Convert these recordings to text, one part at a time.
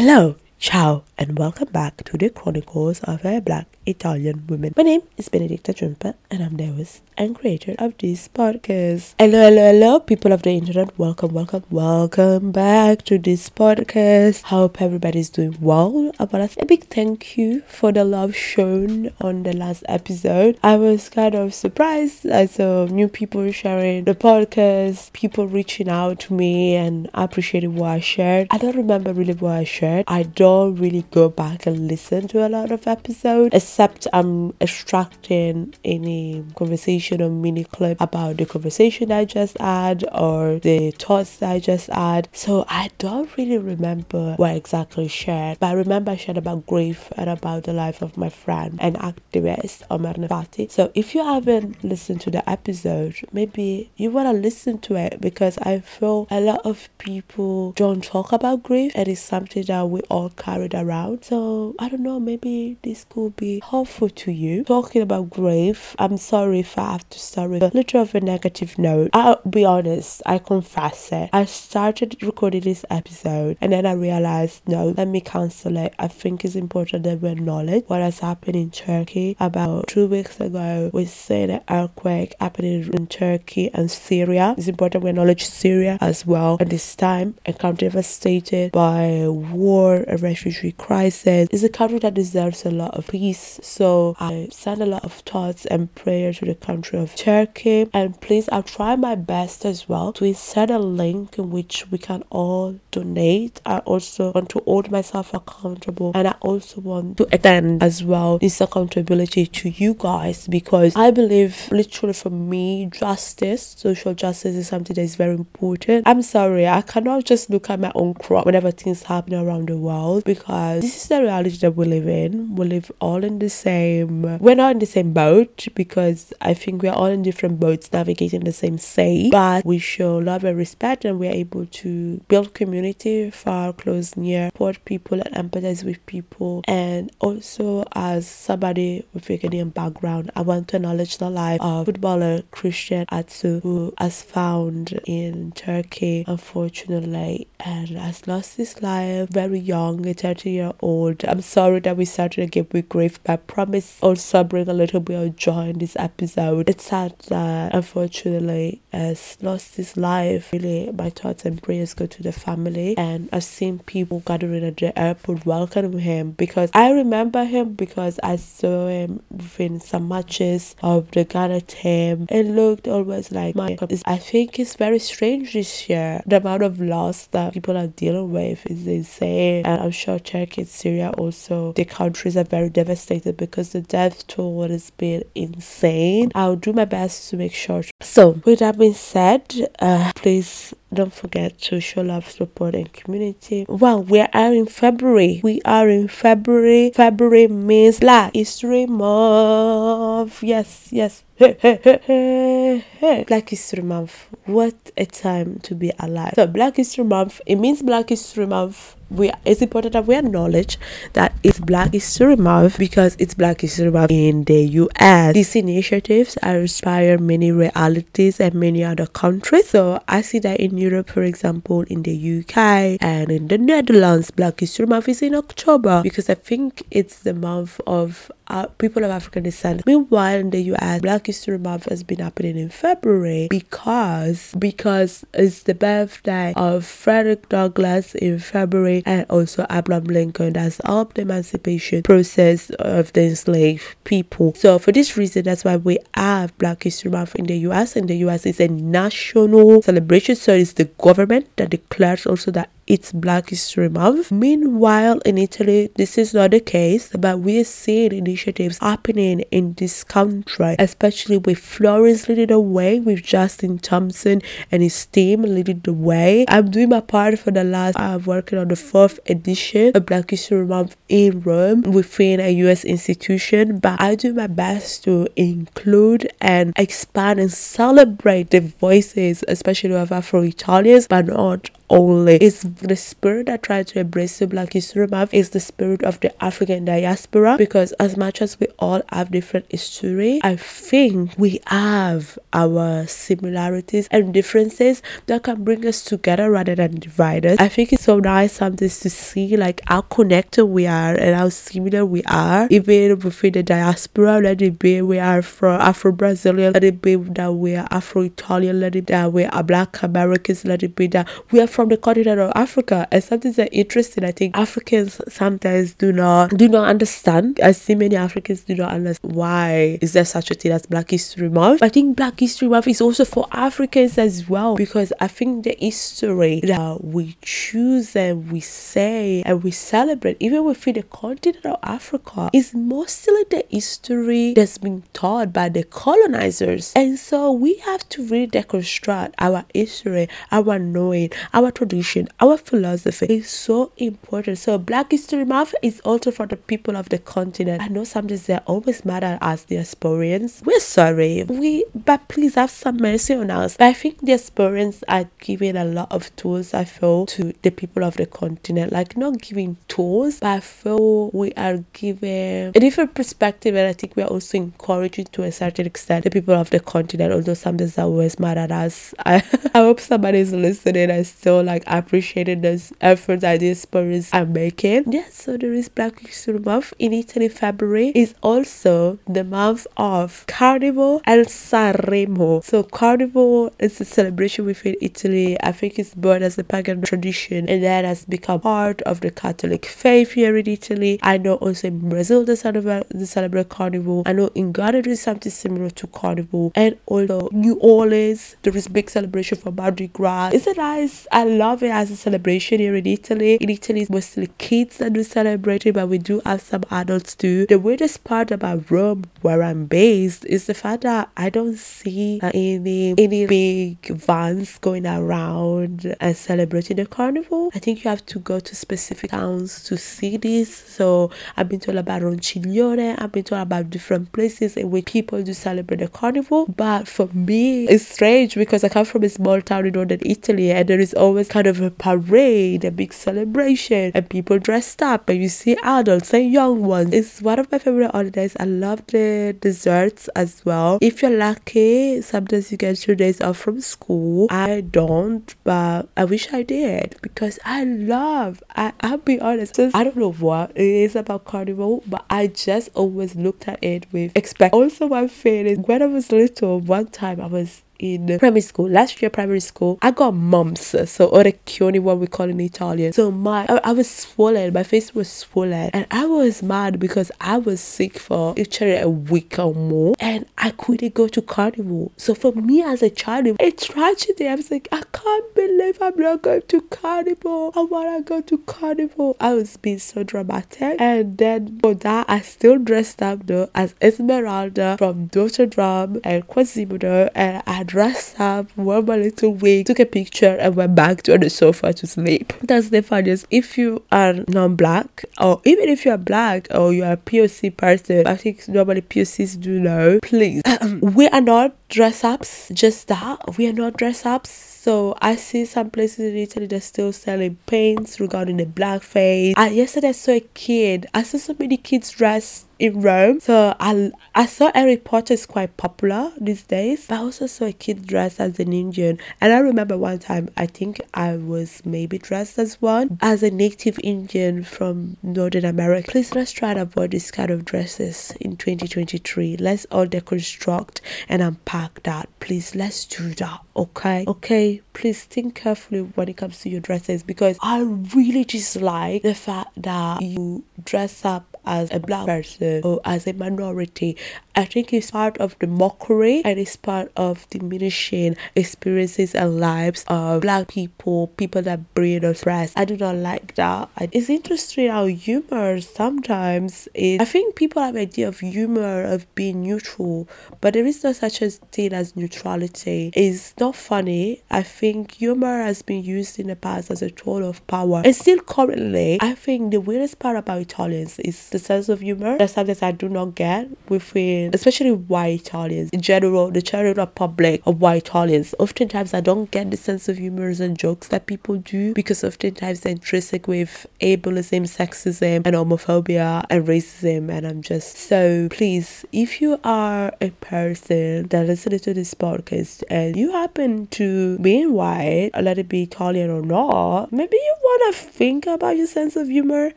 Hello, ciao, and welcome back to the Chronicles of a Black Italian Woman. My name is Benedicta Djumpah, and I'm the host and creator of this podcast. Hello, hello, hello, people of the internet. Welcome, welcome, welcome back to this podcast. Hope everybody's doing well. I a big thank you for the love shown on the last episode. I was kind of surprised. I saw new people sharing the podcast, people reaching out to me and appreciating what I shared. I don't remember really what I shared. I don't really go back and listen to a lot of episodes except I'm extracting any conversation or mini clip about the conversation I just had or the thoughts I just had. So I don't really remember what I exactly shared, but I remember I shared about grief and about the life of my friend and activist Omar Neffati. So if you haven't listened to the episode, maybe you want to listen to it because I feel a lot of people don't talk about grief and it's something that we all carried around. So I don't know, maybe this could be helpful to you. Talking about grief, I'm sorry if I have to start with a little of a negative note. I'll be honest, I confess it. I started recording this episode and then I realized, no, let me cancel it. I think it's important that we acknowledge what has happened in Turkey. About two weeks ago, we seen an earthquake happening in Turkey and Syria. It's important we acknowledge Syria as well. And this time, a country devastated by war, a refugee crisis, is a country that deserves a lot of peace so I send a lot of thoughts and prayers to the country of Turkey. And please, I'll try my best as well to insert a link in which we can all donate. I also want to hold myself accountable and I also want to extend as well this accountability to you guys because I believe literally for me, justice, social justice is something that is very important. I'm sorry, I cannot just look at my own crop whenever things happen around the world because this is the reality that we live in. We live all in the same we're not in the same boat because I think we're all in different boats navigating the same sea but we show love and respect and we're able to build community far close near support people and empathize with people and also as somebody with a Ghanaian background I want to acknowledge the life of footballer Christian Atsu who has found in Turkey unfortunately and has lost his life very young a 30 year old I'm sorry that we started again with grief but I promise also bring a little bit of joy in this episode. It's sad that unfortunately has lost his life. Really, my thoughts and prayers go to the family. And I've seen people gathering at the airport welcoming him because I remember him because I saw him within some matches of the Ghana team. It looked always like my. I think it's very strange this year. The amount of loss that people are dealing with is insane. And I'm sure Turkey and Syria also, the countries are very devastated because the death toll has been insane. I'll do my best to make sure. So, with that being said, uh, please don't forget to show love, support, and community. Well, we are in February. We are in February. February means Black History Month. Yes, yes. Black History Month. What a time to be alive. So, Black History Month, it means Black History Month we it's important that we acknowledge that it's Black History Month because it's Black History Month in the US. These initiatives inspire many realities and many other countries. So I see that in Europe, for example, in the UK and in the Netherlands, Black History Month is in October because I think it's the month of uh, people of African descent. Meanwhile, in the US, Black History Month has been happening in February because because it's the birthday of Frederick Douglass in February and also Abraham Lincoln that's helped the emancipation process of the enslaved people. So for this reason, that's why we have Black History Month in the US. In the US, it's a national celebration, so it's the government that declares also that it's Black History Month. Meanwhile, in Italy, this is not the case, but we're seeing initiatives happening in this country, especially with Florence leading the way, with Justin Thompson and his team leading the way. I'm doing my part for the last, I'm working on the fourth edition of Black History Month in Rome within a US institution, but I do my best to include and expand and celebrate the voices, especially of Afro Italians, but not only. It's the spirit that tried to embrace the Black History Month is the spirit of the African diaspora because as much as we all have different history, I think we have our similarities and differences that can bring us together rather than divide us. I think it's so nice sometimes to see like how connected we are and how similar we are, even within the diaspora. Let it be we are from Afro Brazilian, let it be that we are Afro Italian, let it be that we are Black Americans, let it be that we are from the continent of Africa. And something that interesting, I think Africans sometimes do not do not understand. I see many Africans do not understand why is there such a thing as Black History Month. I think Black History Month is also for Africans as well because I think the history that we choose and we say and we celebrate, even within the continent of Africa, is mostly the history that's been taught by the colonizers. And so we have to really deconstruct our history, our knowing, our tradition, our philosophy is so important. So Black History Month is also for the people of the continent. I know sometimes they're always mad at us, the experience. We're sorry. We but please have some mercy on us. But I think the experience are giving a lot of tools, I feel, to the people of the continent. Like not giving tools, but I feel we are giving a different perspective and I think we are also encouraging to a certain extent the people of the continent, although sometimes they're always mad at us. I, I hope somebody is listening and still like appreciated this effort that these experience are making. Yeah, so there is Black History Month in Italy. February is also the month of Carnival and Sanremo. So Carnival is a celebration within Italy. I think it's born as a pagan tradition and that has become part of the Catholic faith here in Italy. I know also in Brazil they celebrate, they celebrate Carnival. I know in Ghana there is something similar to Carnival. And also New Orleans, there is big celebration for Mardi Gras. It's a nice, I love it as a celebration here in Italy. In Italy, it's mostly kids that do celebrate it, but we do have some adults too. The weirdest part about Rome, where I'm based, is the fact that I don't see uh, any any big vans going around and celebrating the carnival. I think you have to go to specific towns to see this. So I've been told about Ronciglione, I've been told about different places in which people do celebrate the carnival. But for me, it's strange because I come from a small town in northern Italy and there is always kind of a parade, a big celebration, and people dressed up, and you see adults and young ones. It's one of my favorite holidays. I love the desserts as well. If you're lucky, sometimes you get two days off from school. I don't, but I wish I did because I love. I I'll be honest, just, I don't know what it is about carnival, but I just always looked at it with expect. Also, my favorite when I was little, one time I was in primary school. Last year, primary school, I got mumps, so orecchioni, what we call in Italian. So my, I, I, was swollen. My face was swollen, and I was mad because I was sick for literally a week or more, and I couldn't go to carnival. So for me as a child, it's tragedy. I was like, I can't believe I'm not going to carnival. I wanna go to carnival. I was being so dramatic, and then for that, I still dressed up though as Esmeralda from Notre Dame and Quasimodo, and I dressed up, wore my little wig, took a picture, and went back to the sofa to sleep. That's the funniest. If you are non-black, or even if you are black or you are a POC person, I think normally POCs do know. Please, we are not dress ups. Just that we are not dress ups. So I see some places in Italy they're still selling paints regarding the blackface. I yesterday I saw a kid. I saw so many kids dressed in Rome. So I I saw Harry Potter is quite popular these days. But I also saw a kid dressed as an Indian. And I remember one time I think I was maybe dressed as one as a native Indian from Northern America. Please let's try to avoid this kind of dresses in 2023. Let's all deconstruct and unpack that. Please let's do that. Okay. Okay. Please think carefully when it comes to your dresses because I really dislike the fact that you dress up as a black person or as a minority. I think it's part of the mockery and it's part of diminishing experiences and lives of black people, people that breed oppressed. I do not like that. It's interesting how humor sometimes is. I think people have idea of humor of being neutral, but there is no such a thing as neutrality. It's not funny. I think humor has been used in the past as a tool of power, and still currently. I think the weirdest part about Italians is the sense of humor. That's something that I do not get within, especially white Italians. In general, the general public of white Italians. Oftentimes, I don't get the sense of humor and jokes that people do because oftentimes they're intrinsic with ableism, sexism, and homophobia and racism. And I'm just so please, if you are a person that listens to this podcast and you happen to be white, let it be Italian or not, maybe you want to think about your sense of humor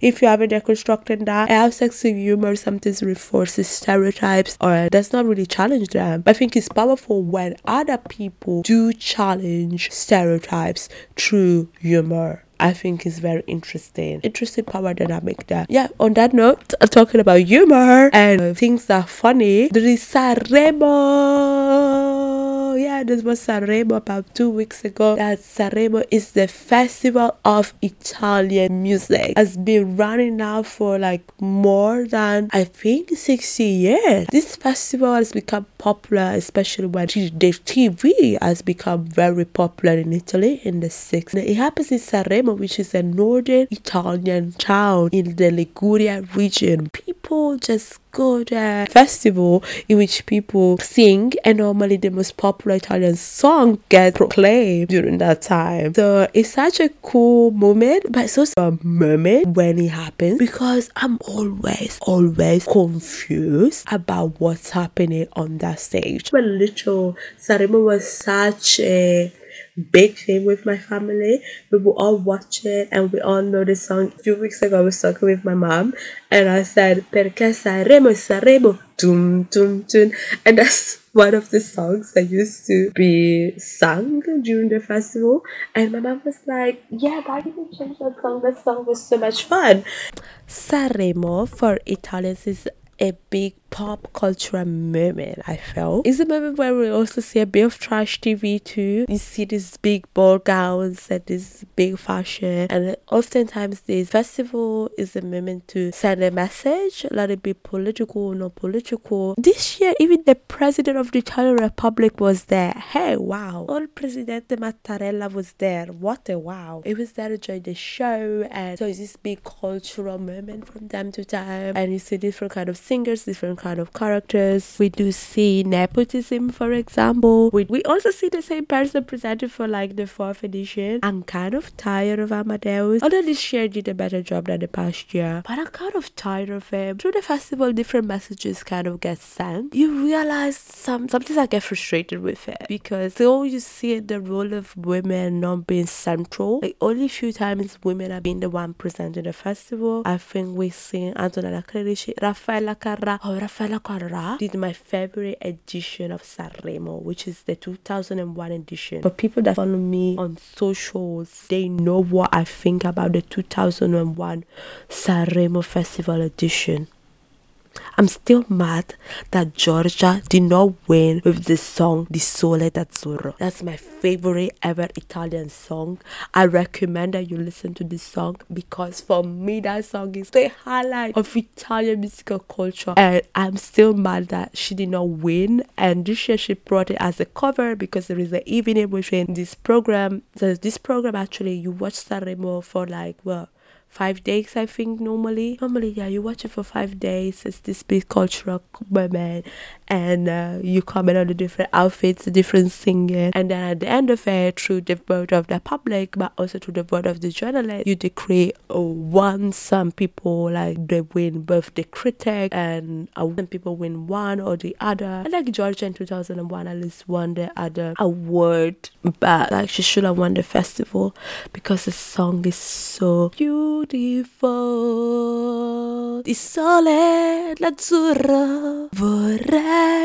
if you haven't deconstructed that. How sense of humor sometimes reinforces stereotypes or does not really challenge them. I think it's powerful when other people do challenge stereotypes through humor. I think is very interesting. Interesting power dynamic there. Yeah, on that note, uh, talking about humor and things that are funny, there is Sanremo yeah, this was Sanremo about two weeks ago. That Sanremo is the festival of Italian music. Has been running now for like more than I think 60 years. This festival has become popular, especially when the TV has become very popular in Italy in the 60s. It happens in Sanremo, which is a northern Italian town in the Liguria region. People just go there uh, festival in which people sing and normally the most popular Italian song gets proclaimed during that time. So it's such a cool moment, but it's also a moment when it happens because I'm always, always confused about what's happening on that stage. When little Sanremo was such a big thing with my family. We will all watch it and we all know the song. A few weeks ago, I was talking with my mom and I said, Perché Sanremo, Sanremo, tum, tum, tum. And that's one of the songs that used to be sung during the festival. And my mom was like, Yeah, why did you change that song? That song was so much fun. Sanremo for Italians is a big pop cultural moment, I felt. It's a moment where we also see a bit of trash TV too. You see these big ball gowns and this big fashion. And oftentimes this festival is a moment to send a message, let it be political or not political. This year, even the president of the Italian Republic was there. Hey, wow. Old Presidente Mattarella was there. What a wow. It was there to join the show. And so it's this big cultural moment from time to time. And you see different kind of singers, different kind of characters. We do see nepotism, for example. We, we also see the same person presented for like the fourth edition. I'm kind of tired of Amadeus. Although this year did a better job than the past year, but I'm kind of tired of him. Through the festival, different messages kind of get sent. You realize some sometimes I get frustrated with it because though you see the role of women not being central, like only few times women have been the one presenting the festival. I think we've see Antonella Clerici, Raffaella Carrà, oh Raffaella Carrà did my favorite edition of Sanremo, which is the 2001 edition. For people that follow me on socials, they know what I think about the 2001 Sanremo Festival edition. I'm still mad that Giorgia did not win with the song Di Sole d'Azzurro. That's my favorite ever Italian song. I recommend that you listen to this song because for me that song is the highlight of Italian musical culture. And I'm still mad that she did not win. And this year she brought it as a cover because there is an evening between this program. So this program actually you watch Sanremo for like well five days I think normally. Normally yeah you watch it for five days. It's this big cultural moment and uh, you comment on the different outfits, the different singing and then at the end of it through the vote of the public but also through the vote of the journalist you decree oh, one some people like they win both the critic and uh, some people win one or the other. And like Giorgia in 2001 at least won the other award but like she should have won the festival because the song is so beautiful. Di sole l'azzurro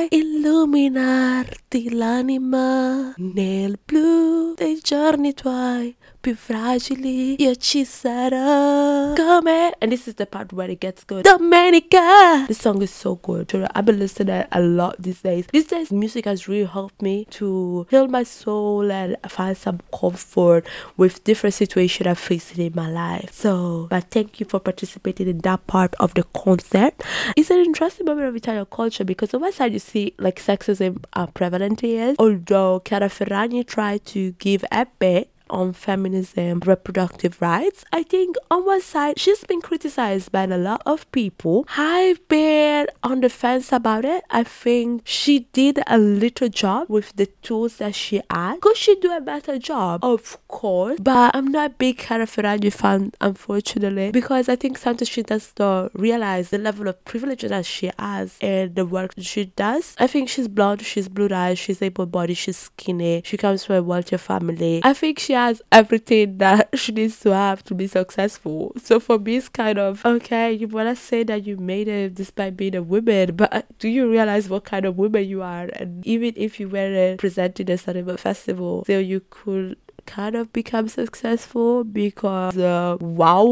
illuminarti l'anima nel blu dei giorni tuoi più fragili io ci sarò come and this is the part where it gets good. Domenica this song is so good. I've been listening a lot these days. These days music has really helped me to heal my soul and find some comfort with different situations I'm facing in my life. So but thank you for participating in that part of the concert. It's an interesting moment of Italian culture because on one side you see like sexism are prevalent here, although Chiara Ferragni tried to give a bit on feminism, reproductive rights. I think on one side, she's been criticized by a lot of people. I've been on the fence about it. I think she did a little job with the tools that she had. Could she do a better job? Of course. But I'm not a big Chiara Ferragni fan, unfortunately, because I think sometimes she does not realize the level of privilege that she has in the work she does. I think she's blonde, she's blue eyes, she's able bodied, she's skinny, she comes from a wealthy family. I think she has everything that she needs to have to be successful. So for me, it's kind of okay, you want to say that you made it despite being a woman, but do you realize what kind of woman you are? And even if you were presented at a festival, still you could kind of become successful because uh, wow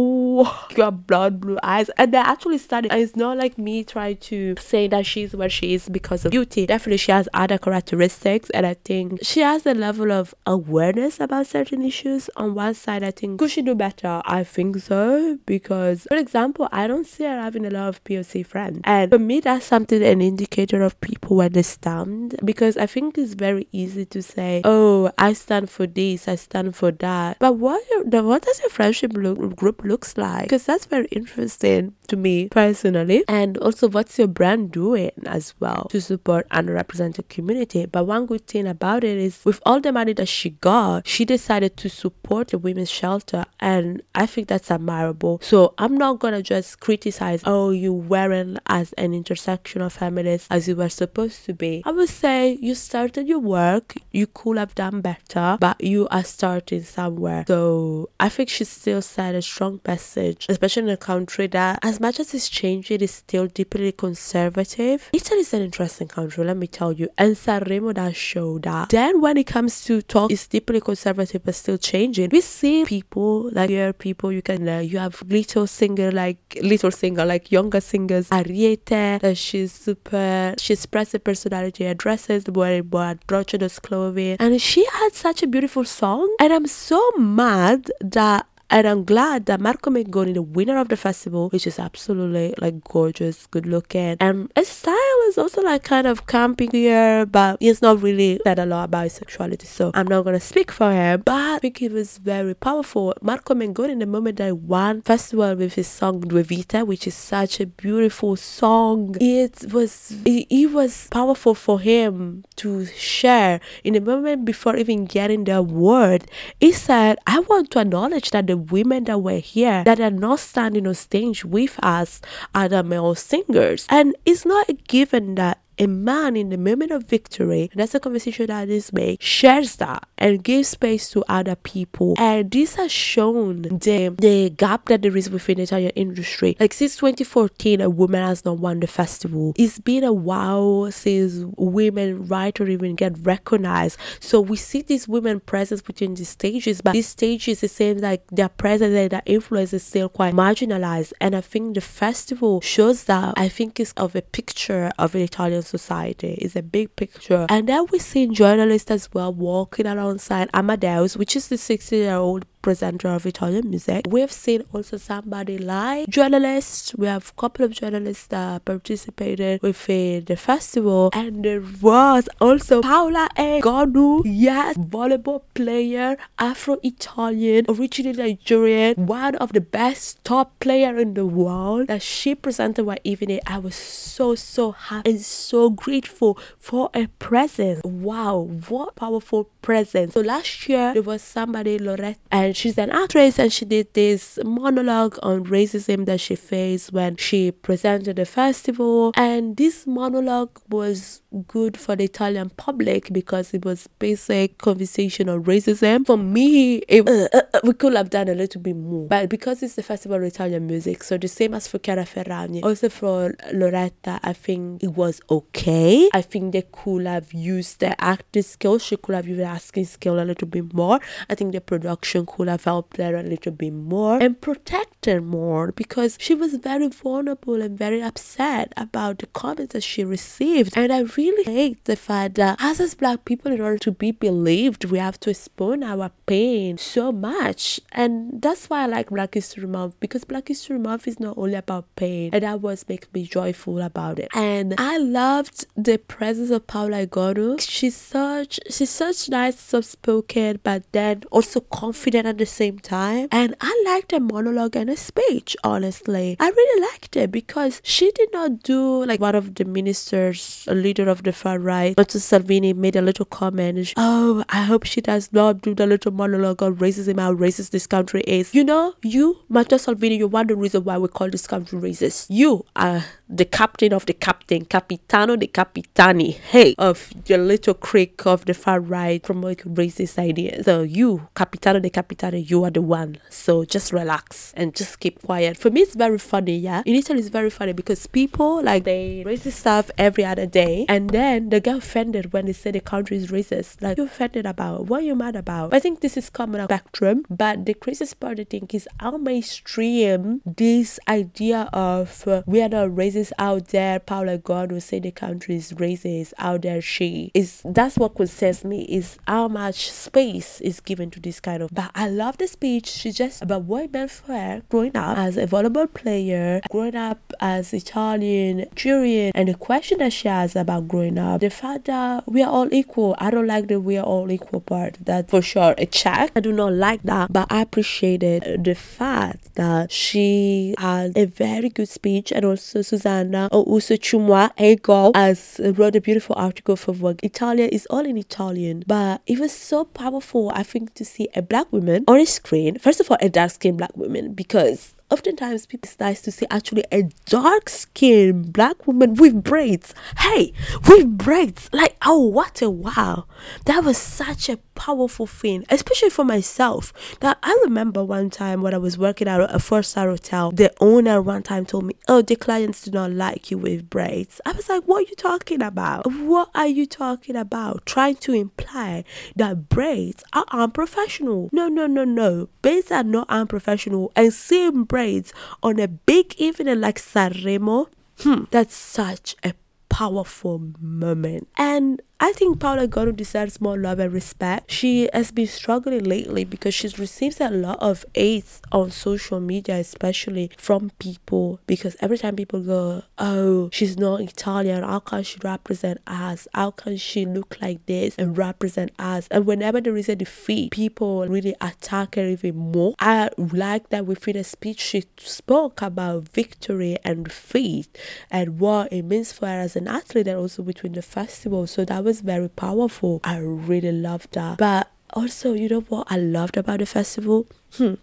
you have blonde blue eyes. And they actually studied. And it's not like me trying to say that she's where she is because of beauty. Definitely she has other characteristics and i think she has a level of awareness about certain issues. On one side i think could she do better? I think so because for example i don't see her having a lot of poc friends. And for me that's something an indicator of people where they stand because i think it's very easy to say oh i stand for this i stand for that. But what what does your friendship look, group looks like? Because that's very interesting to me personally. And also, what's your brand doing as well to support underrepresented community? But one good thing about it is, with all the money that she got, she decided to support the women's shelter, and I think that's admirable. So I'm not gonna just criticize, oh, you weren't as an intersectional feminist as you were supposed to be. I would say you started your work, you could have done better, but you are starting somewhere. So I think she still sent a strong message, especially in a country that, as much as it's changing, is still deeply conservative. Italy is an interesting country, let me tell you. And Sanremo does show that. Then when it comes to talk, it's deeply conservative but still changing. We see people like here, people you can uh, you have little singer like little singer like younger singers. Ariete, uh, she's super. She expresses personality, her dresses, wearing more androgynous clothing, and she had such a beautiful song And I'm so mad that and I'm glad that Marco Mengoni, the winner of the festival, which is absolutely like gorgeous, good looking, and his style is also like kind of camping here, but he's not really said a lot about his sexuality, so I'm not gonna speak for him. But I think it was very powerful. Marco Mengoni, in the moment that I won festival with his song Due Vite, which is such a beautiful song, it was it, it was powerful for him to share in the moment before even getting the award. He said, "I want to acknowledge that the women that were here that are not standing on stage with us are the male singers. And it's not a given that a man in the moment of victory, that's a conversation that is made, shares that and gives space to other people. And this has shown the, the gap that there is within the Italian industry. Like since 2014, a woman has not won the festival. It's been a while since women write or even get recognized. So we see these women presence between the stages, but these stages it seems like their presence and their influence is still quite marginalized. And I think the festival shows that I think it's of a picture of an Italian society. It's a big picture. And then we see journalists as well walking alongside Amadeus, which is the 60 year old presenter of Italian music. We've seen also somebody like journalists. We have a couple of journalists that participated within the festival, and there was also Paola Egonu, yes, volleyball player, Afro-Italian, originally Nigerian, one of the best top player in the world. That she presented one evening. I was so so happy and so grateful for a presence. Wow, what powerful presence! So last year there was somebody Loretta and she's an actress and she did this monologue on racism that she faced when she presented the festival. And this monologue was good for the Italian public because it was basic conversation on racism. For me, it, uh, uh, uh, we could have done a little bit more, but because it's the festival of Italian music, so the same as for Chiara Ferragni, also for Loretta, I think it was okay. I think they could have used the acting skill. She could have used the acting skill a little bit more. I think the production could have helped her a little bit more and protect her more because she was very vulnerable and very upset about the comments that she received. And I really really hate the fact that us as black people, in order to be believed, we have to expose our pain so much. And that's why I like Black History Month because Black History Month is not only about pain, and that was makes me joyful about it. And I loved the presence of Paola Egonu. She's such she's such nice, soft spoken, but then also confident at the same time. And I liked her monologue and her speech, honestly. I really liked it because she did not do like one of the ministers, a leader of the far right, Matteo Salvini made a little comment. Oh, I hope she does not do the little monologue on racism, how racist this country is. You know, you, Matteo Salvini, you're one of the reasons why we call this country racist. You are the captain of the captain, capitano de capitani, hey, of the little creek of the far right promoting racist ideas. So you, capitano de capitani, you are the one. So just relax and just keep quiet. For me, it's very funny, yeah. In Italy, it's very funny because people like they racist stuff every other day, and then they get offended when they say the country is racist. Like you offended about? What are you mad about? I think this is common spectrum, but the craziest part I think is how mainstream this idea of uh, we are not racist out there. Paula God will say the country is racist out there. She is. That's what concerns me is how much space is given to this kind of. But I love the speech. She just about what it growing up as a volleyball player, growing up as Italian, Nigerian, and the question that she has about growing up, the fact that we are all equal. I don't like the we are all equal part. That for sure a check. I do not like that, but I appreciated the fact that she had a very good speech, and also Susanna Ouso Chumwa Ego has wrote a beautiful article for Vogue. Italia is all in Italian, but it was so powerful. I think to see a black woman on a screen. First of all, a dark skinned black woman because oftentimes people nice to see actually a dark skinned black woman with braids. Hey with braids. Like oh what a wow. That was such a powerful thing especially for myself. That i remember one time when i was working at a four star hotel the owner one time told me oh the clients do not like you with braids. I was like what are you talking about? What are you talking about? Trying to imply that braids are unprofessional. No no no no. Braids are not unprofessional and seeing braids on a big evening like Sanremo, hmm, that's such a powerful moment. And I think Paola Egonu deserves more love and respect. She has been struggling lately because she's received a lot of hate on social media, especially from people. Because every time people go, Oh, she's not Italian, how can she represent us? How can she look like this and represent us? And whenever there is a defeat, people really attack her even more. I like that within a speech, she spoke about victory and defeat and what it means for her as an athlete and also between the festival. So that was very powerful. I really loved that. But also, you know what I loved about the festival? Hmm.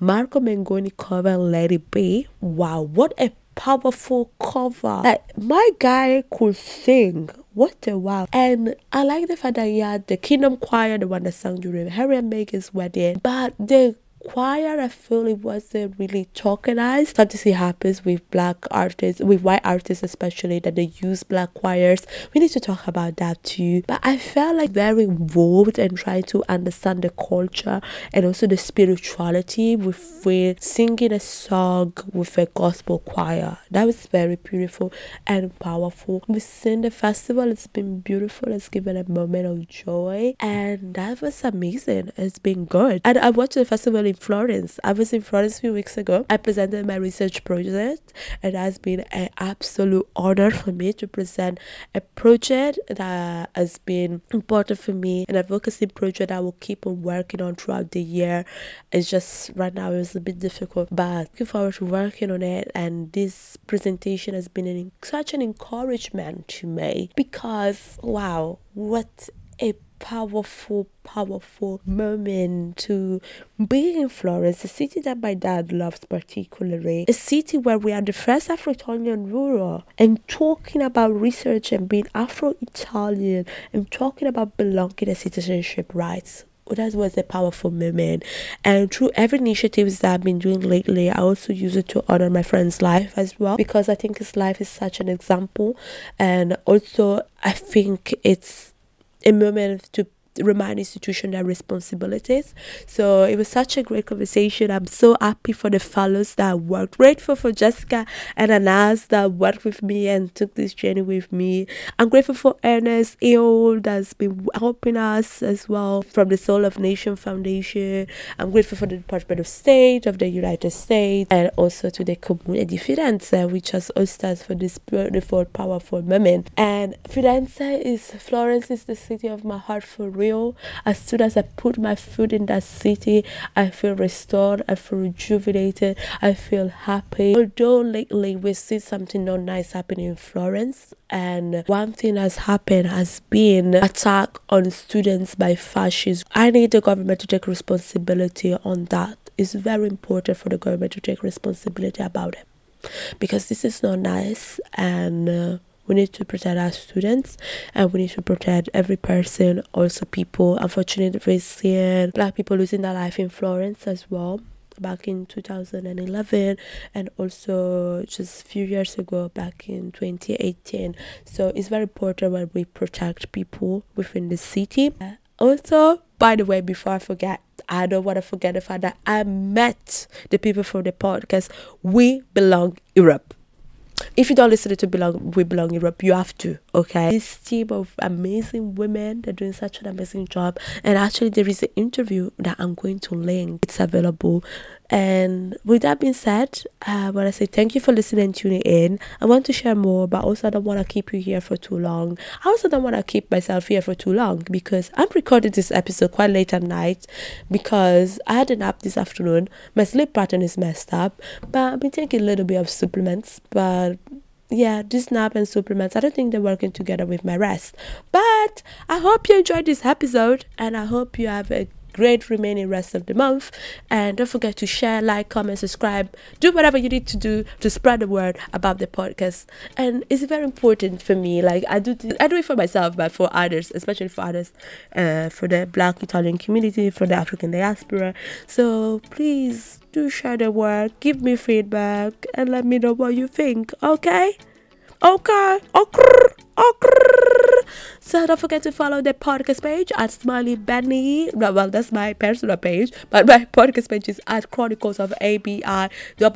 Marco Mengoni cover Let It Be. Wow, what a powerful cover. Like my guy could sing. What a wow. And I like the fact that he had the Kingdom Choir, the one that sang during Harry and Meghan's wedding. But the choir, I feel it wasn't really tokenized. Fantasy happens with black artists, with white artists especially, that they use black choirs. We need to talk about that too. But I felt like very involved and trying to understand the culture and also the spirituality with, singing a song with a gospel choir. That was very beautiful and powerful. We've seen the festival, it's been beautiful, it's given a moment of joy, and that was amazing. It's been good. And I watched the festival in Florence. I was in Florence a few weeks ago. I presented my research project. It has been an absolute honor for me to present a project that has been important for me, an advocacy project I will keep on working on throughout the year. It's just right now it's a bit difficult, but looking forward to working on it. And this presentation has been an, such an encouragement to me because wow, what a powerful, powerful moment to be in Florence, a city that my dad loves particularly, a city where we are the first Afro Italian ruler, and talking about research and being Afro Italian and talking about belonging and citizenship rights oh, that was a powerful moment. And through every initiatives that I've been doing lately, I also use it to honor my friend's life as well because I think his life is such an example. And also, I think it's a moment to remind institution their responsibilities. So it was such a great conversation. I'm so happy for the fellows that worked. Grateful for Jessica and Anas that worked with me and took this journey with me. I'm grateful for Ernest Eol that's been helping us as well from the Soul of Nation Foundation. I'm grateful for the Department of State of the United States and also to the Comune di Firenze, which has all stands for this beautiful, powerful moment. And Firenze is Florence is the city of my heart for real. As soon as I put my foot in that city, I feel restored, I feel rejuvenated, I feel happy. Although lately we see something not nice happening in Florence, and one thing has happened has been attack on students by fascists. I need the government to take responsibility on that. It's very important for the government to take responsibility about it because this is not nice and uh, we need to protect our students and we need to protect every person also people unfortunately we're seeing black people losing their life in florence as well back in 2011 and also just a few years ago back in 2018 so it's very important when we protect people within the city. Uh, also by the way before i forget I don't want to forget the fact that I met the people from the podcast. We belong Europe if you don't listen to belong we belong europe you have to okay? This team of amazing women they're doing such an amazing job. And actually there is an interview that i'm going to link. It's available and with that being said uh, i want to say thank you for listening and tuning in i want to share more but also i don't want to keep you here for too long i also don't want to keep myself here for too long because i'm recording this episode quite late at night because i had a nap this afternoon my sleep pattern is messed up but i've been taking a little bit of supplements but yeah, this nap and supplements, I don't think they're working together with my rest. But I hope you enjoyed this episode and I hope you have a great remaining rest of the month. And don't forget to share, like, comment, subscribe, do whatever you need to do to spread the word about the podcast. And it's very important for me. Like I do, th- I do it for myself, but for others, especially for others, uh, for the Black Italian community, for the African diaspora. So please do share the word, give me feedback, and let me know what you think. Okay? Okay. Okay. Okay. So don't forget to follow the podcast page at Smiley Benny. Well, that's my personal page, but my podcast page is at Chronicles of ABI. That's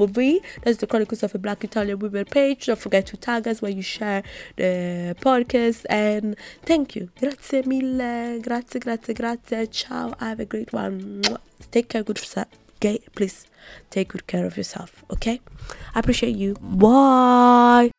the Chronicles of a Black Italian Women page. Don't forget to tag us when you share the podcast. And thank you. Grazie mille. Grazie, grazie, grazie. Ciao. Have a great one. Take care. Good yourself. Okay, please take good care of yourself. Okay. I appreciate you. Bye.